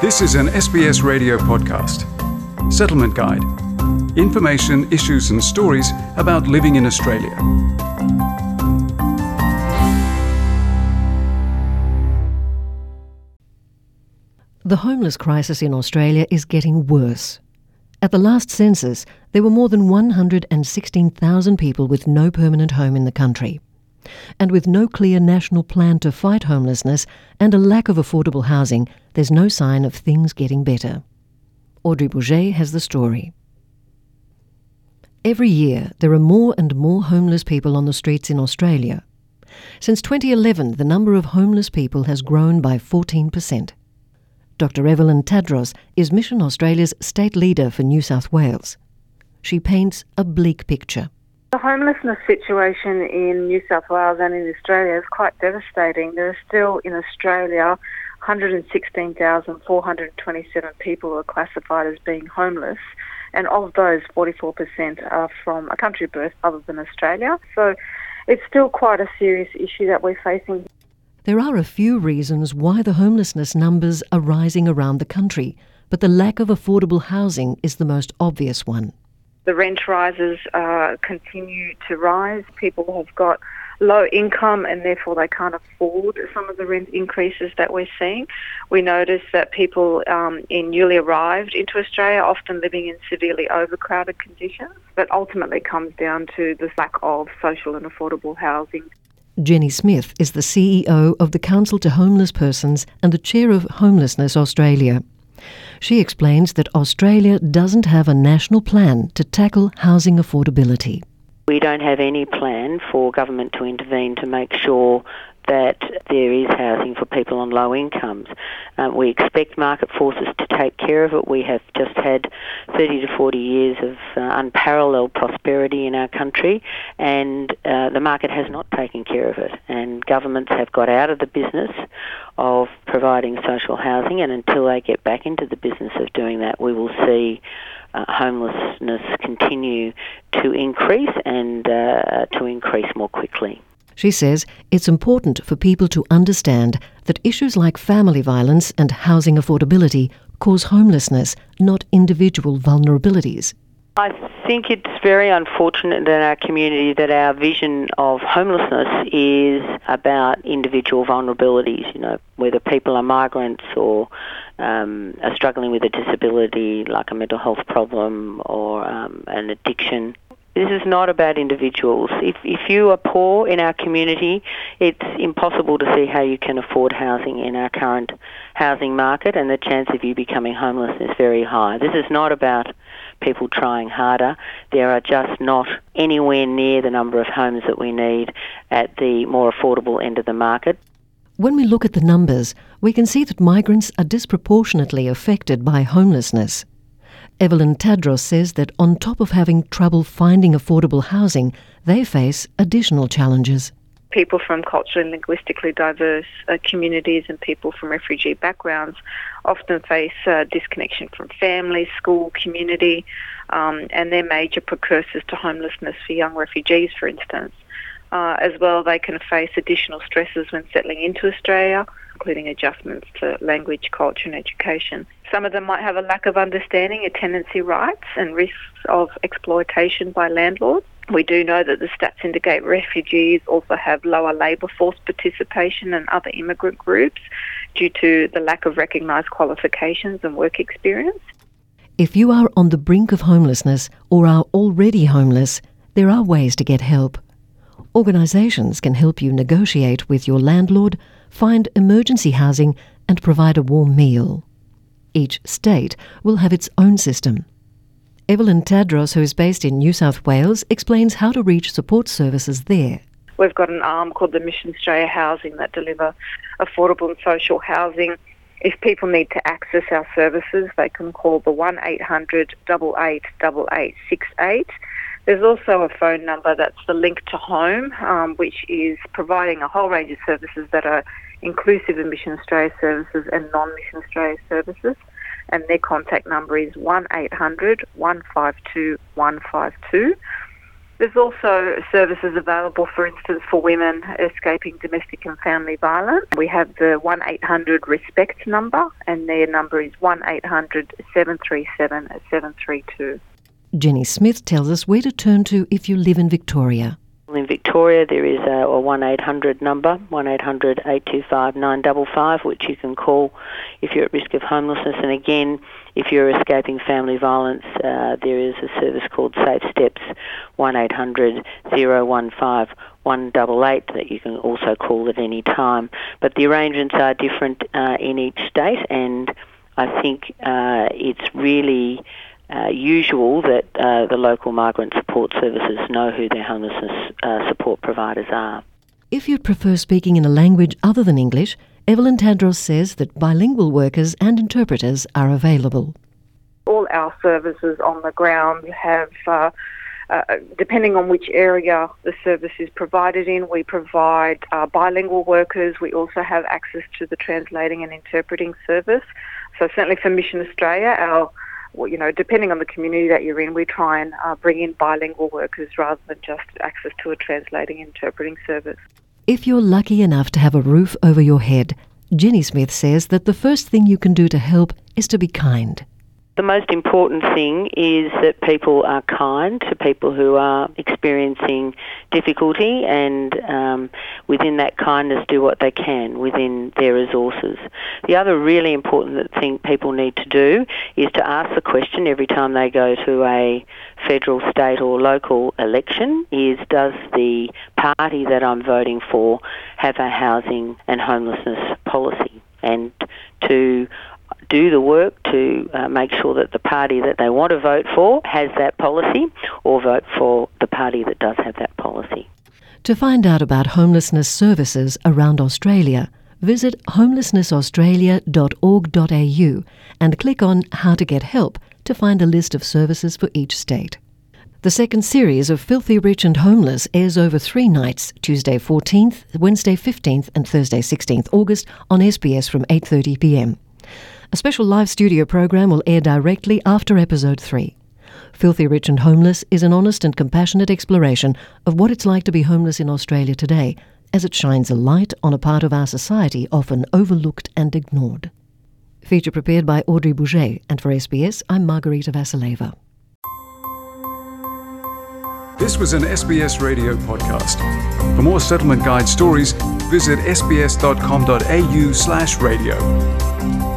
This is an SBS radio podcast. Settlement Guide. Information, issues, and stories about living in Australia. The homeless crisis in Australia is getting worse. At the last census, there were more than 116,000 people with no permanent home in the country. And with no clear national plan to fight homelessness and a lack of affordable housing, there's no sign of things getting better. Audrey Bourget has the story. Every year, there are more and more homeless people on the streets in Australia. Since 2011, the number of homeless people has grown by 14%. Dr. Evelyn Tadros is Mission Australia's state leader for New South Wales. She paints a bleak picture. The homelessness situation in New South Wales and in Australia is quite devastating. There are still in Australia 116,427 people who are classified as being homeless, and of those, 44% are from a country birth other than Australia. So it's still quite a serious issue that we're facing. There are a few reasons why the homelessness numbers are rising around the country, but the lack of affordable housing is the most obvious one. The rent rises uh, continue to rise. People have got low income and therefore they can't afford some of the rent increases that we're seeing. We notice that people um, in newly arrived into Australia often living in severely overcrowded conditions, but ultimately comes down to the lack of social and affordable housing. Jenny Smith is the CEO of the Council to Homeless Persons and the chair of Homelessness Australia. She explains that Australia doesn't have a national plan to tackle housing affordability. We don't have any plan for government to intervene to make sure that there is housing for people on low incomes. Um, we expect market forces to take care of it. We have just had 30 to 40 years of uh, unparalleled prosperity in our country, and uh, the market has not taken care of it. And governments have got out of the business of providing social housing, and until they get back into the business of doing that, we will see. Uh, homelessness continue to increase and uh, to increase more quickly. She says it's important for people to understand that issues like family violence and housing affordability cause homelessness, not individual vulnerabilities. I think it's very unfortunate in our community that our vision of homelessness is about individual vulnerabilities, you know, whether people are migrants or um, are struggling with a disability like a mental health problem or um, an addiction. This is not about individuals. If, if you are poor in our community, it's impossible to see how you can afford housing in our current housing market, and the chance of you becoming homeless is very high. This is not about people trying harder. There are just not anywhere near the number of homes that we need at the more affordable end of the market. When we look at the numbers, we can see that migrants are disproportionately affected by homelessness. Evelyn Tadros says that on top of having trouble finding affordable housing, they face additional challenges. People from culturally and linguistically diverse uh, communities and people from refugee backgrounds often face uh, disconnection from family, school, community, um, and they're major precursors to homelessness for young refugees, for instance. Uh, as well, they can face additional stresses when settling into Australia, including adjustments to language, culture, and education. Some of them might have a lack of understanding of tenancy rights and risks of exploitation by landlords. We do know that the stats indicate refugees also have lower labour force participation than other immigrant groups due to the lack of recognised qualifications and work experience. If you are on the brink of homelessness or are already homeless, there are ways to get help. Organisations can help you negotiate with your landlord, find emergency housing, and provide a warm meal. Each state will have its own system. Evelyn Tadros, who is based in New South Wales, explains how to reach support services there. We've got an arm called the Mission Australia Housing that deliver affordable and social housing. If people need to access our services, they can call the 1 800 888868. There's also a phone number that's the link to home, um, which is providing a whole range of services that are inclusive of Mission Australia services and non-Mission Australia services. And their contact number is 1800 152 152. There's also services available, for instance, for women escaping domestic and family violence. We have the 1 800 RESPECT number, and their number is 1 800 737 732. Jenny Smith tells us where to turn to if you live in Victoria. In Victoria, there is a, a 1800 number, 1800 825 955, which you can call if you're at risk of homelessness. And again, if you're escaping family violence, uh, there is a service called Safe Steps, 1800 015 188 that you can also call at any time. But the arrangements are different uh, in each state, and I think uh, it's really uh, usual that uh, the local migrant support services know who their homelessness uh, support providers are. If you'd prefer speaking in a language other than English, Evelyn Tadros says that bilingual workers and interpreters are available. All our services on the ground have uh, uh, depending on which area the service is provided in, we provide uh, bilingual workers. We also have access to the translating and interpreting service. So certainly for Mission Australia, our well, you know, depending on the community that you're in, we try and uh, bring in bilingual workers rather than just access to a translating interpreting service. If you're lucky enough to have a roof over your head, Jenny Smith says that the first thing you can do to help is to be kind the most important thing is that people are kind to people who are experiencing difficulty and um, within that kindness do what they can within their resources. The other really important thing people need to do is to ask the question every time they go to a federal, state or local election is does the party that I'm voting for have a housing and homelessness policy? And to do the work to uh, make sure that the party that they want to vote for has that policy or vote for the party that does have that policy. To find out about homelessness services around Australia, visit homelessnessaustralia.org.au and click on How to Get Help to find a list of services for each state. The second series of Filthy Rich and Homeless airs over three nights, Tuesday 14th, Wednesday 15th and Thursday 16th August on SBS from 8:30 p.m. A special live studio program will air directly after episode 3. Filthy Rich and Homeless is an honest and compassionate exploration of what it's like to be homeless in Australia today, as it shines a light on a part of our society often overlooked and ignored. Feature prepared by Audrey Bourget, and for SBS, I'm Margarita Vasileva. This was an SBS radio podcast. For more settlement guide stories, visit sbs.com.au slash radio.